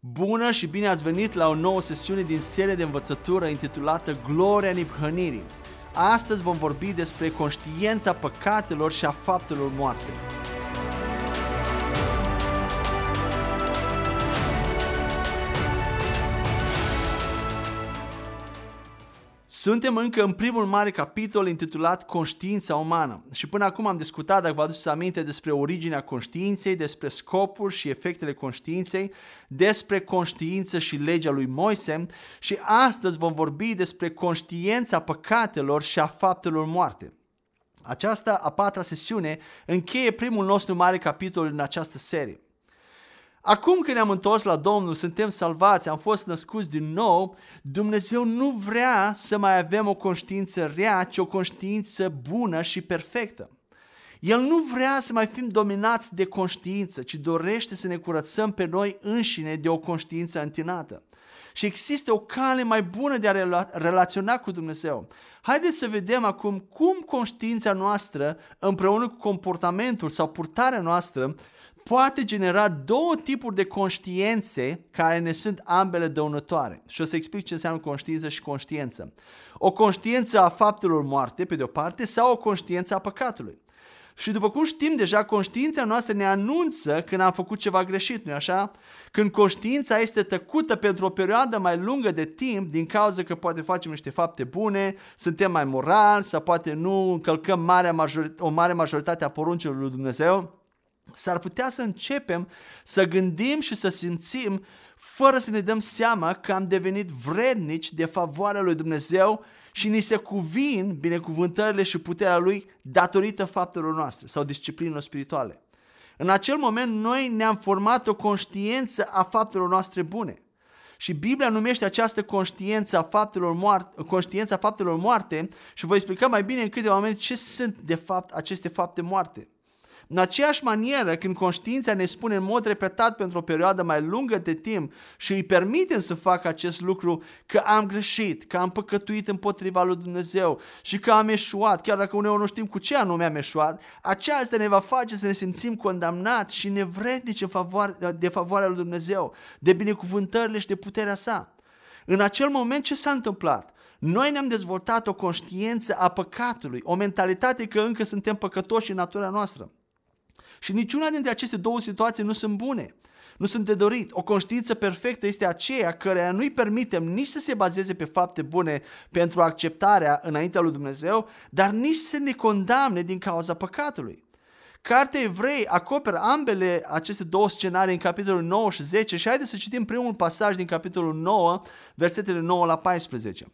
Bună și bine ați venit la o nouă sesiune din serie de învățătură intitulată Gloria Niphănirii. Astăzi vom vorbi despre conștiința păcatelor și a faptelor moarte. Suntem încă în primul mare capitol intitulat Conștiința umană și până acum am discutat, dacă vă aduceți aminte, despre originea conștiinței, despre scopul și efectele conștiinței, despre conștiință și legea lui Moise și astăzi vom vorbi despre conștiința păcatelor și a faptelor moarte. Aceasta, a patra sesiune, încheie primul nostru mare capitol în această serie. Acum când ne-am întors la Domnul, suntem salvați, am fost născuți din nou, Dumnezeu nu vrea să mai avem o conștiință rea, ci o conștiință bună și perfectă. El nu vrea să mai fim dominați de conștiință, ci dorește să ne curățăm pe noi înșine de o conștiință întinată. Și există o cale mai bună de a rela- relaționa cu Dumnezeu. Haideți să vedem acum cum conștiința noastră, împreună cu comportamentul sau purtarea noastră, poate genera două tipuri de conștiințe care ne sunt ambele dăunătoare. Și o să explic ce înseamnă conștiință și conștiință. O conștiință a faptelor moarte, pe de o parte, sau o conștiință a păcatului. Și după cum știm deja, conștiința noastră ne anunță când am făcut ceva greșit, nu așa? Când conștiința este tăcută pentru o perioadă mai lungă de timp, din cauza că poate facem niște fapte bune, suntem mai morali sau poate nu încălcăm marea majoritate, o mare majoritate a poruncilor lui Dumnezeu, s-ar putea să începem să gândim și să simțim fără să ne dăm seama că am devenit vrednici de favoarea lui Dumnezeu și ni se cuvin binecuvântările și puterea lui datorită faptelor noastre sau disciplinelor spirituale. În acel moment noi ne-am format o conștiință a faptelor noastre bune. Și Biblia numește această conștiință a faptelor moarte, conștiința faptelor moarte și voi explica mai bine în câteva momente ce sunt de fapt aceste fapte moarte. În aceeași manieră, când conștiința ne spune în mod repetat pentru o perioadă mai lungă de timp și îi permitem să facă acest lucru că am greșit, că am păcătuit împotriva lui Dumnezeu și că am eșuat, chiar dacă uneori nu știm cu ce anume am eșuat, aceasta ne va face să ne simțim condamnați și nevrednici în favoare, de favoarea lui Dumnezeu, de binecuvântările și de puterea sa. În acel moment ce s-a întâmplat? Noi ne-am dezvoltat o conștiință a păcatului, o mentalitate că încă suntem păcătoși în natura noastră. Și niciuna dintre aceste două situații nu sunt bune. Nu sunt de dorit. O conștiință perfectă este aceea care nu-i permitem nici să se bazeze pe fapte bune pentru acceptarea înaintea lui Dumnezeu, dar nici să ne condamne din cauza păcatului. Cartea Evrei acoperă ambele aceste două scenarii în capitolul 9 și 10 și haideți să citim primul pasaj din capitolul 9, versetele 9 la 14.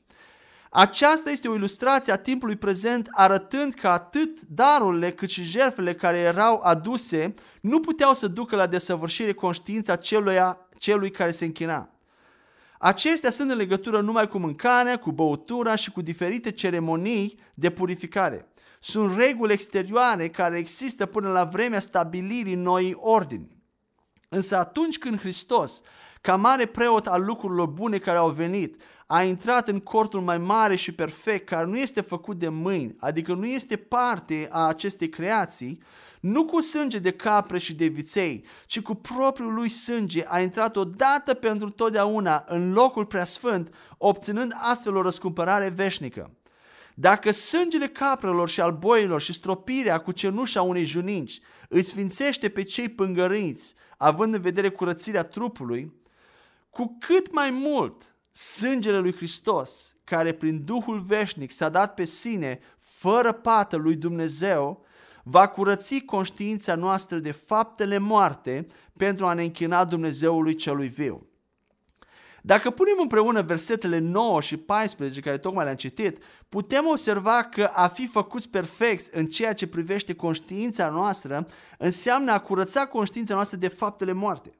Aceasta este o ilustrație a timpului prezent arătând că atât darurile cât și jertfele care erau aduse nu puteau să ducă la desăvârșire conștiința celui, celui care se închina. Acestea sunt în legătură numai cu mâncarea, cu băutura și cu diferite ceremonii de purificare. Sunt reguli exterioare care există până la vremea stabilirii noii ordini. Însă atunci când Hristos, ca mare preot al lucrurilor bune care au venit, a intrat în cortul mai mare și perfect, care nu este făcut de mâini, adică nu este parte a acestei creații, nu cu sânge de capre și de viței, ci cu propriul lui sânge a intrat odată pentru totdeauna în locul preasfânt, obținând astfel o răscumpărare veșnică. Dacă sângele caprelor și al boilor și stropirea cu cenușa unei juninci îi sfințește pe cei pângăriți, având în vedere curățirea trupului, cu cât mai mult sângele lui Hristos, care prin Duhul veșnic s-a dat pe sine fără pată lui Dumnezeu, va curăți conștiința noastră de faptele moarte pentru a ne închina Dumnezeului celui viu. Dacă punem împreună versetele 9 și 14 care tocmai le-am citit, putem observa că a fi făcuți perfecți în ceea ce privește conștiința noastră înseamnă a curăța conștiința noastră de faptele moarte.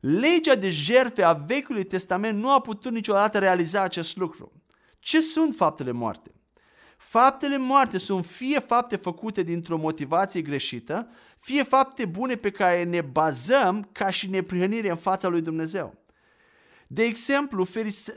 Legea de jertfe a Vechiului Testament nu a putut niciodată realiza acest lucru. Ce sunt faptele moarte? Faptele moarte sunt fie fapte făcute dintr-o motivație greșită, fie fapte bune pe care ne bazăm ca și neprihănire în fața lui Dumnezeu. De exemplu,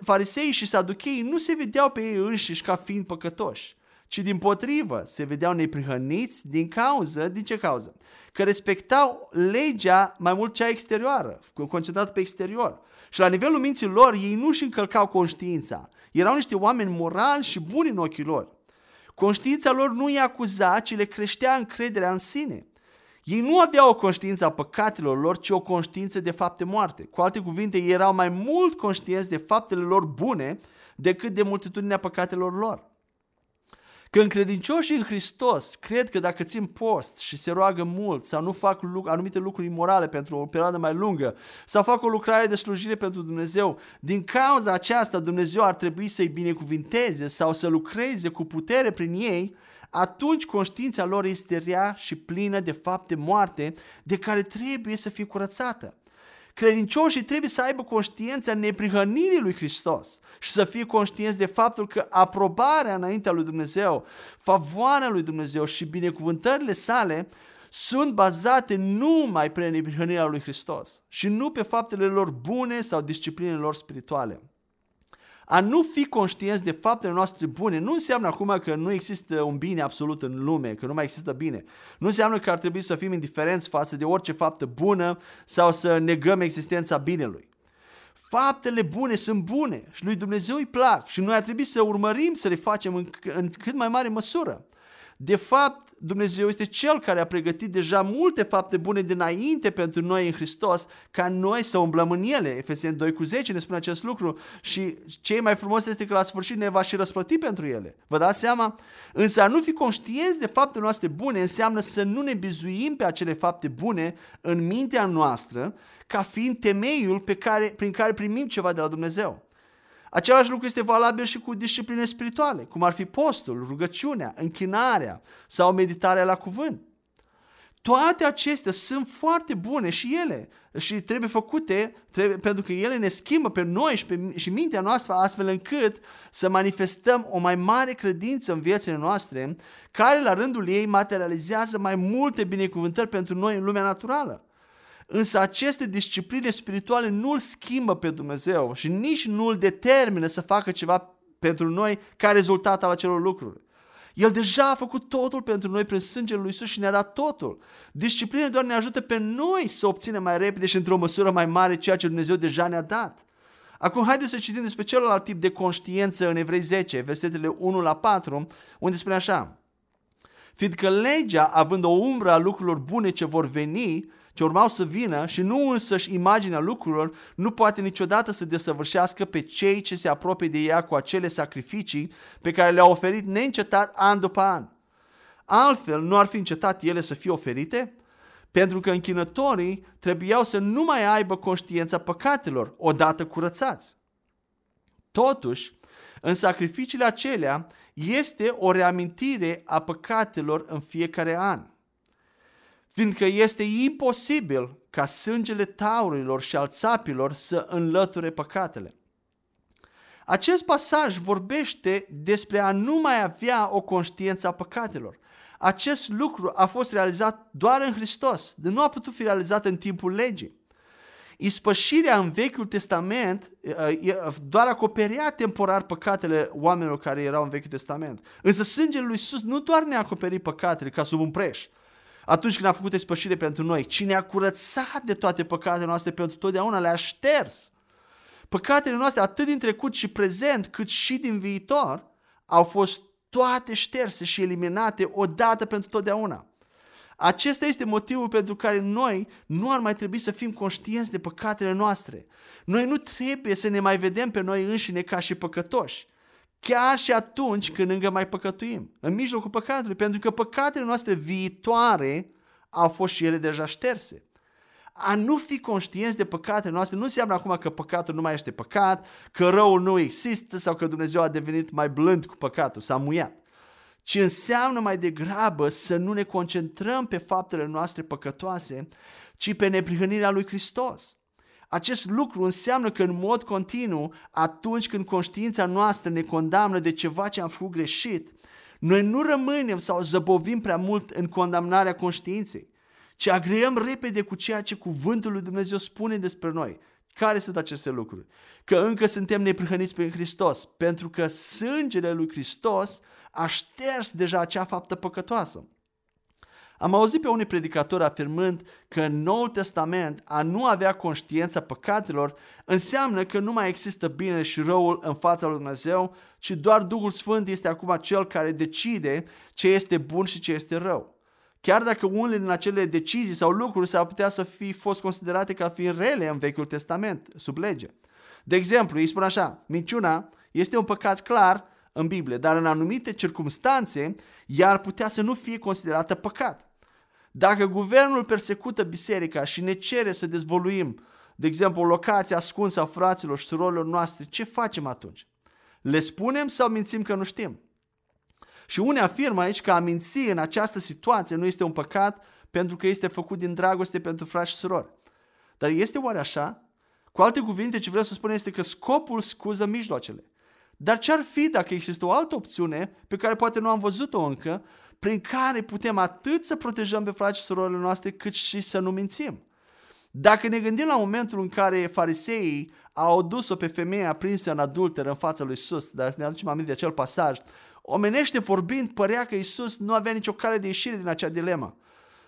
farisei și saducheii nu se vedeau pe ei înșiși ca fiind păcătoși, ci din potrivă se vedeau neprihăniți din cauză, din ce cauză? Că respectau legea mai mult cea exterioară, concentrată pe exterior. Și la nivelul minții lor, ei nu își încălcau conștiința. Erau niște oameni morali și buni în ochii lor. Conștiința lor nu i acuza, ci le creștea încrederea în sine. Ei nu aveau o conștiință a păcatelor lor, ci o conștiință de fapte moarte. Cu alte cuvinte, ei erau mai mult conștienți de faptele lor bune decât de multitudinea păcatelor lor. Când credincioșii în Hristos cred că dacă țin post și se roagă mult sau nu fac anumite lucruri imorale pentru o perioadă mai lungă sau fac o lucrare de slujire pentru Dumnezeu, din cauza aceasta Dumnezeu ar trebui să-i binecuvinteze sau să lucreze cu putere prin ei, atunci conștiința lor este rea și plină de fapte moarte de care trebuie să fie curățată. Credincioșii trebuie să aibă conștiința neprihănirii lui Hristos și să fie conștienți de faptul că aprobarea înaintea lui Dumnezeu, favoarea lui Dumnezeu și binecuvântările sale sunt bazate numai pe neprihănirea lui Hristos și nu pe faptele lor bune sau disciplinele lor spirituale. A nu fi conștienți de faptele noastre bune nu înseamnă acum că nu există un bine absolut în lume, că nu mai există bine. Nu înseamnă că ar trebui să fim indiferenți față de orice faptă bună sau să negăm existența binelui. Faptele bune sunt bune și lui Dumnezeu îi plac și noi ar trebui să urmărim să le facem în, în cât mai mare măsură. De fapt, Dumnezeu este Cel care a pregătit deja multe fapte bune dinainte pentru noi în Hristos, ca noi să umblăm în ele. Efeseni 2 cu 10 ne spune acest lucru și cei mai frumos este că la sfârșit ne va și răsplăti pentru ele. Vă dați seama? Însă a nu fi conștienți de faptele noastre bune înseamnă să nu ne bizuim pe acele fapte bune în mintea noastră ca fiind temeiul pe care, prin care primim ceva de la Dumnezeu. Același lucru este valabil și cu discipline spirituale, cum ar fi postul, rugăciunea, închinarea sau meditarea la cuvânt. Toate acestea sunt foarte bune și ele și trebuie făcute trebuie, pentru că ele ne schimbă pe noi și, pe, și mintea noastră astfel încât să manifestăm o mai mare credință în viețile noastre care la rândul ei materializează mai multe binecuvântări pentru noi în lumea naturală. Însă aceste discipline spirituale nu îl schimbă pe Dumnezeu și nici nu îl determină să facă ceva pentru noi ca rezultat al acelor lucruri. El deja a făcut totul pentru noi prin sângele lui Isus și ne-a dat totul. Disciplina doar ne ajută pe noi să obținem mai repede și într-o măsură mai mare ceea ce Dumnezeu deja ne-a dat. Acum haideți să citim despre celălalt tip de conștiință în Evrei 10, versetele 1 la 4, unde spune așa. Fiindcă legea, având o umbră a lucrurilor bune ce vor veni, ce urmau să vină și nu însăși imaginea lucrurilor, nu poate niciodată să desăvârșească pe cei ce se apropie de ea cu acele sacrificii pe care le-au oferit neîncetat an după an. Altfel, nu ar fi încetat ele să fie oferite? Pentru că închinătorii trebuiau să nu mai aibă conștiința păcatelor odată curățați. Totuși, în sacrificiile acelea este o reamintire a păcatelor în fiecare an fiindcă este imposibil ca sângele taurilor și al țapilor să înlăture păcatele. Acest pasaj vorbește despre a nu mai avea o conștiință a păcatelor. Acest lucru a fost realizat doar în Hristos, de nu a putut fi realizat în timpul legii. Ispășirea în Vechiul Testament doar acoperea temporar păcatele oamenilor care erau în Vechiul Testament. Însă sângele lui Iisus nu doar ne-a acoperit păcatele ca sub un preș, atunci când a făcut ispășire pentru noi, cine a curățat de toate păcatele noastre pentru totdeauna, le-a șters. Păcatele noastre, atât din trecut și prezent, cât și din viitor, au fost toate șterse și eliminate odată pentru totdeauna. Acesta este motivul pentru care noi nu ar mai trebui să fim conștienți de păcatele noastre. Noi nu trebuie să ne mai vedem pe noi înșine ca și păcătoși chiar și atunci când încă mai păcătuim, în mijlocul păcatului, pentru că păcatele noastre viitoare au fost și ele deja șterse. A nu fi conștienți de păcatele noastre nu înseamnă acum că păcatul nu mai este păcat, că răul nu există sau că Dumnezeu a devenit mai blând cu păcatul, s-a muiat. Ci înseamnă mai degrabă să nu ne concentrăm pe faptele noastre păcătoase, ci pe neprihănirea lui Hristos. Acest lucru înseamnă că în mod continuu, atunci când conștiința noastră ne condamnă de ceva ce am făcut greșit, noi nu rămânem sau zăbovim prea mult în condamnarea conștiinței, ci agreăm repede cu ceea ce cuvântul lui Dumnezeu spune despre noi, Care sunt aceste lucruri? Că încă suntem neprihăniți prin Hristos, pentru că sângele lui Hristos a șters deja acea faptă păcătoasă. Am auzit pe unii predicatori afirmând că în Noul Testament a nu avea conștiința păcatelor înseamnă că nu mai există bine și răul în fața lui Dumnezeu, ci doar Duhul Sfânt este acum cel care decide ce este bun și ce este rău. Chiar dacă unele din acele decizii sau lucruri s-ar putea să fi fost considerate ca fiind rele în Vechiul Testament, sub lege. De exemplu, îi spun așa, minciuna este un păcat clar în Biblie, dar în anumite circumstanțe ea ar putea să nu fie considerată păcat. Dacă guvernul persecută biserica și ne cere să dezvoluim, de exemplu, o locație ascunsă a fraților și surorilor noastre, ce facem atunci? Le spunem sau mințim că nu știm? Și unii afirmă aici că a minți în această situație nu este un păcat pentru că este făcut din dragoste pentru frați și surori. Dar este oare așa? Cu alte cuvinte, ce vreau să spun este că scopul scuză mijloacele. Dar ce ar fi dacă există o altă opțiune pe care poate nu am văzut-o încă, prin care putem atât să protejăm pe frații și surorile noastre, cât și să nu mințim? Dacă ne gândim la momentul în care fariseii au adus-o pe femeia aprinsă în adulter în fața lui Isus, dar ne aducem aminte de acel pasaj, omenește vorbind, părea că Isus nu avea nicio cale de ieșire din acea dilemă.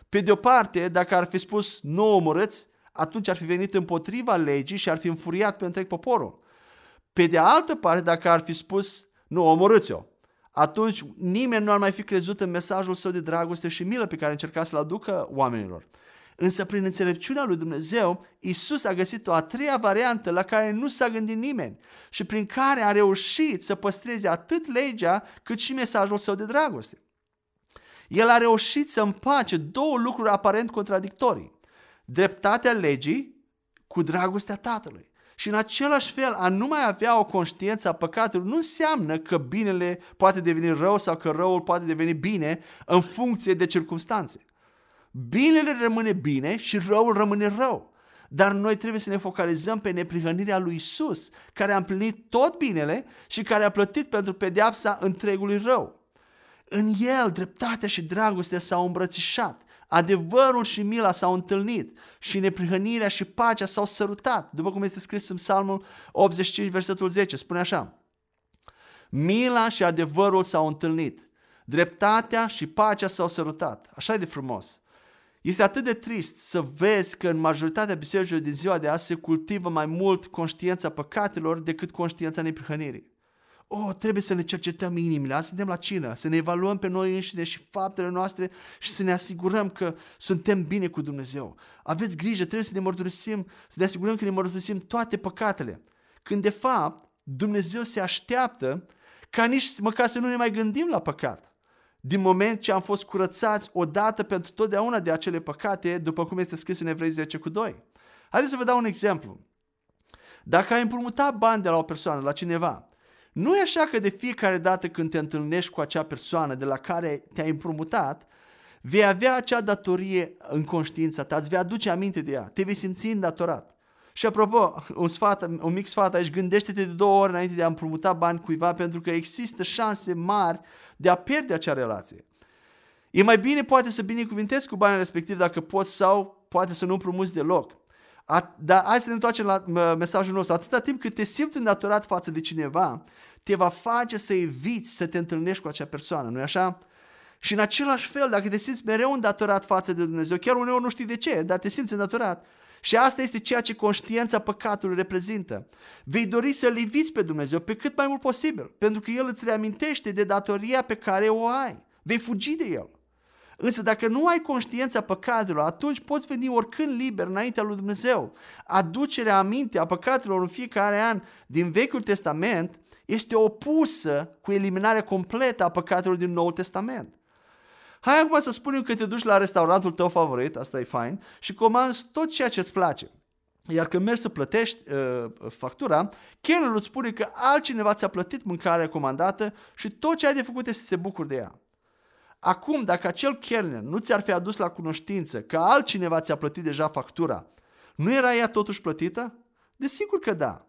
Pe de o parte, dacă ar fi spus nu omorâți, atunci ar fi venit împotriva legii și ar fi înfuriat pe întreg poporul. Pe de altă parte, dacă ar fi spus nu omorâți-o, atunci nimeni nu ar mai fi crezut în mesajul său de dragoste și milă pe care încerca să-l aducă oamenilor. Însă prin înțelepciunea lui Dumnezeu, Isus a găsit o a treia variantă la care nu s-a gândit nimeni și prin care a reușit să păstreze atât legea cât și mesajul său de dragoste. El a reușit să împace două lucruri aparent contradictorii. Dreptatea legii cu dragostea Tatălui. Și în același fel, a nu mai avea o conștiință a păcatului nu înseamnă că binele poate deveni rău sau că răul poate deveni bine în funcție de circunstanțe. Binele rămâne bine și răul rămâne rău. Dar noi trebuie să ne focalizăm pe neprihănirea lui Isus, care a împlinit tot binele și care a plătit pentru pedeapsa întregului rău. În el, dreptatea și dragostea s-au îmbrățișat, adevărul și mila s-au întâlnit și neprihănirea și pacea s-au sărutat, după cum este scris în Psalmul 85, versetul 10, spune așa. Mila și adevărul s-au întâlnit, dreptatea și pacea s-au sărutat. Așa e de frumos. Este atât de trist să vezi că în majoritatea bisericilor din ziua de azi se cultivă mai mult conștiința păcatelor decât conștiința neprihănirii. Oh, trebuie să ne cercetăm inimile, azi suntem la cină, să ne evaluăm pe noi înșine și faptele noastre și să ne asigurăm că suntem bine cu Dumnezeu. Aveți grijă, trebuie să ne mărturisim, să ne asigurăm că ne mărturisim toate păcatele. Când de fapt Dumnezeu se așteaptă ca nici măcar să nu ne mai gândim la păcat din moment ce am fost curățați odată pentru totdeauna de acele păcate, după cum este scris în Evrei 10 cu 2. Haideți să vă dau un exemplu. Dacă ai împrumutat bani de la o persoană, la cineva, nu e așa că de fiecare dată când te întâlnești cu acea persoană de la care te-ai împrumutat, vei avea acea datorie în conștiința ta, îți vei aduce aminte de ea, te vei simți îndatorat. Și apropo, un, sfat, un mic sfat aici, gândește-te de două ori înainte de a împrumuta bani cuiva pentru că există șanse mari de a pierde acea relație. E mai bine poate să binecuvintezi cu banii respectiv dacă poți sau poate să nu împrumuți deloc. A, dar hai să ne întoarcem la mesajul nostru. Atâta timp cât te simți îndatorat față de cineva, te va face să eviți să te întâlnești cu acea persoană, nu-i așa? Și în același fel, dacă te simți mereu îndatorat față de Dumnezeu, chiar uneori nu știi de ce, dar te simți îndatorat, și asta este ceea ce conștiința păcatului reprezintă. Vei dori să-L eviți pe Dumnezeu pe cât mai mult posibil, pentru că El îți reamintește de datoria pe care o ai. Vei fugi de El. Însă dacă nu ai conștiința păcatelor, atunci poți veni oricând liber înaintea lui Dumnezeu. Aducerea aminte a păcatelor în fiecare an din Vechiul Testament este opusă cu eliminarea completă a păcatelor din Noul Testament. Hai acum să spunem că te duci la restaurantul tău favorit, asta e fain, și comanzi tot ceea ce îți place. Iar când mergi să plătești uh, factura, chelnerul îți spune că altcineva ți-a plătit mâncarea comandată și tot ce ai de făcut este să te bucuri de ea. Acum, dacă acel chelner nu ți-ar fi adus la cunoștință că altcineva ți-a plătit deja factura, nu era ea totuși plătită? Desigur că da.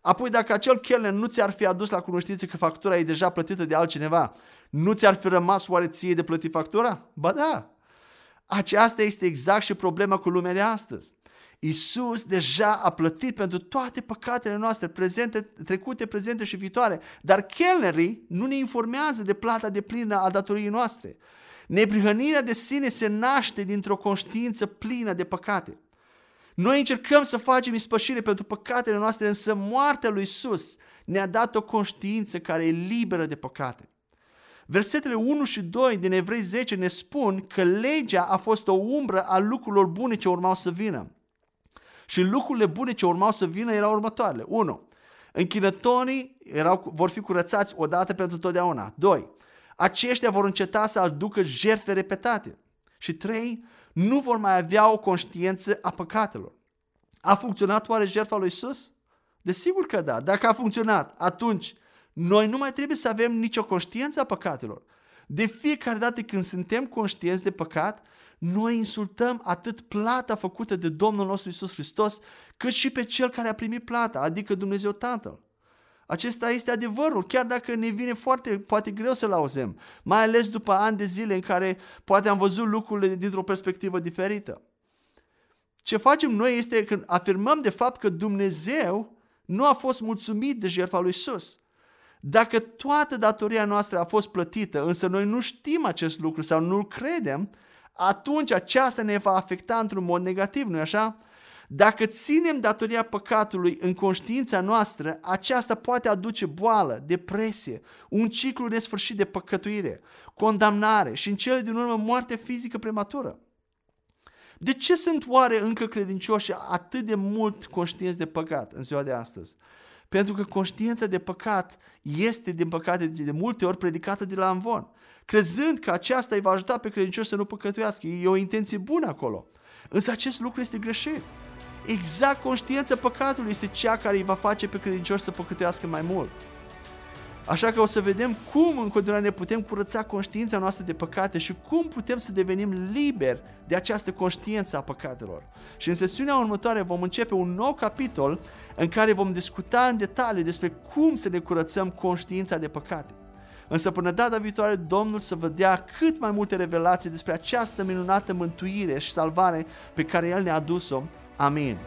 Apoi, dacă acel chelner nu ți-ar fi adus la cunoștință că factura e deja plătită de altcineva, nu ți-ar fi rămas oare ție de plătit factura? Ba da! Aceasta este exact și problema cu lumea de astăzi. Isus deja a plătit pentru toate păcatele noastre, prezente, trecute, prezente și viitoare, dar chelnerii nu ne informează de plata de plină a datoriei noastre. Neprihănirea de sine se naște dintr-o conștiință plină de păcate. Noi încercăm să facem ispășire pentru păcatele noastre, însă moartea lui Isus ne-a dat o conștiință care e liberă de păcate. Versetele 1 și 2 din Evrei 10 ne spun că legea a fost o umbră a lucrurilor bune ce urmau să vină. Și lucrurile bune ce urmau să vină erau următoarele. 1. Închinătorii erau, vor fi curățați odată pentru totdeauna. 2. Aceștia vor înceta să aducă jertfe repetate. Și 3. Nu vor mai avea o conștiință a păcatelor. A funcționat oare jertfa lui Isus? Desigur că da. Dacă a funcționat, atunci noi nu mai trebuie să avem nicio conștiință a păcatelor. De fiecare dată când suntem conștienți de păcat, noi insultăm atât plata făcută de Domnul nostru Isus Hristos, cât și pe Cel care a primit plata, adică Dumnezeu Tatăl. Acesta este adevărul, chiar dacă ne vine foarte, poate greu să-l auzim, mai ales după ani de zile în care poate am văzut lucrurile dintr-o perspectivă diferită. Ce facem noi este când afirmăm de fapt că Dumnezeu nu a fost mulțumit de jertfa lui Isus. Dacă toată datoria noastră a fost plătită, însă noi nu știm acest lucru sau nu-l credem, atunci aceasta ne va afecta într-un mod negativ, nu-i așa? Dacă ținem datoria păcatului în conștiința noastră, aceasta poate aduce boală, depresie, un ciclu nesfârșit de păcătuire, condamnare și în cele din urmă moarte fizică prematură. De ce sunt oare încă credincioși atât de mult conștienți de păcat în ziua de astăzi? Pentru că conștiința de păcat este, din păcate, de multe ori predicată de la învon, crezând că aceasta îi va ajuta pe credincioși să nu păcătuiască. E o intenție bună acolo. Însă acest lucru este greșit. Exact conștiința păcatului este cea care îi va face pe credincioși să păcătuiască mai mult. Așa că o să vedem cum în continuare ne putem curăța conștiința noastră de păcate și cum putem să devenim liberi de această conștiință a păcatelor. Și în sesiunea următoare vom începe un nou capitol în care vom discuta în detaliu despre cum să ne curățăm conștiința de păcate. Însă până data viitoare, Domnul să vă dea cât mai multe revelații despre această minunată mântuire și salvare pe care El ne-a adus-o. Amin.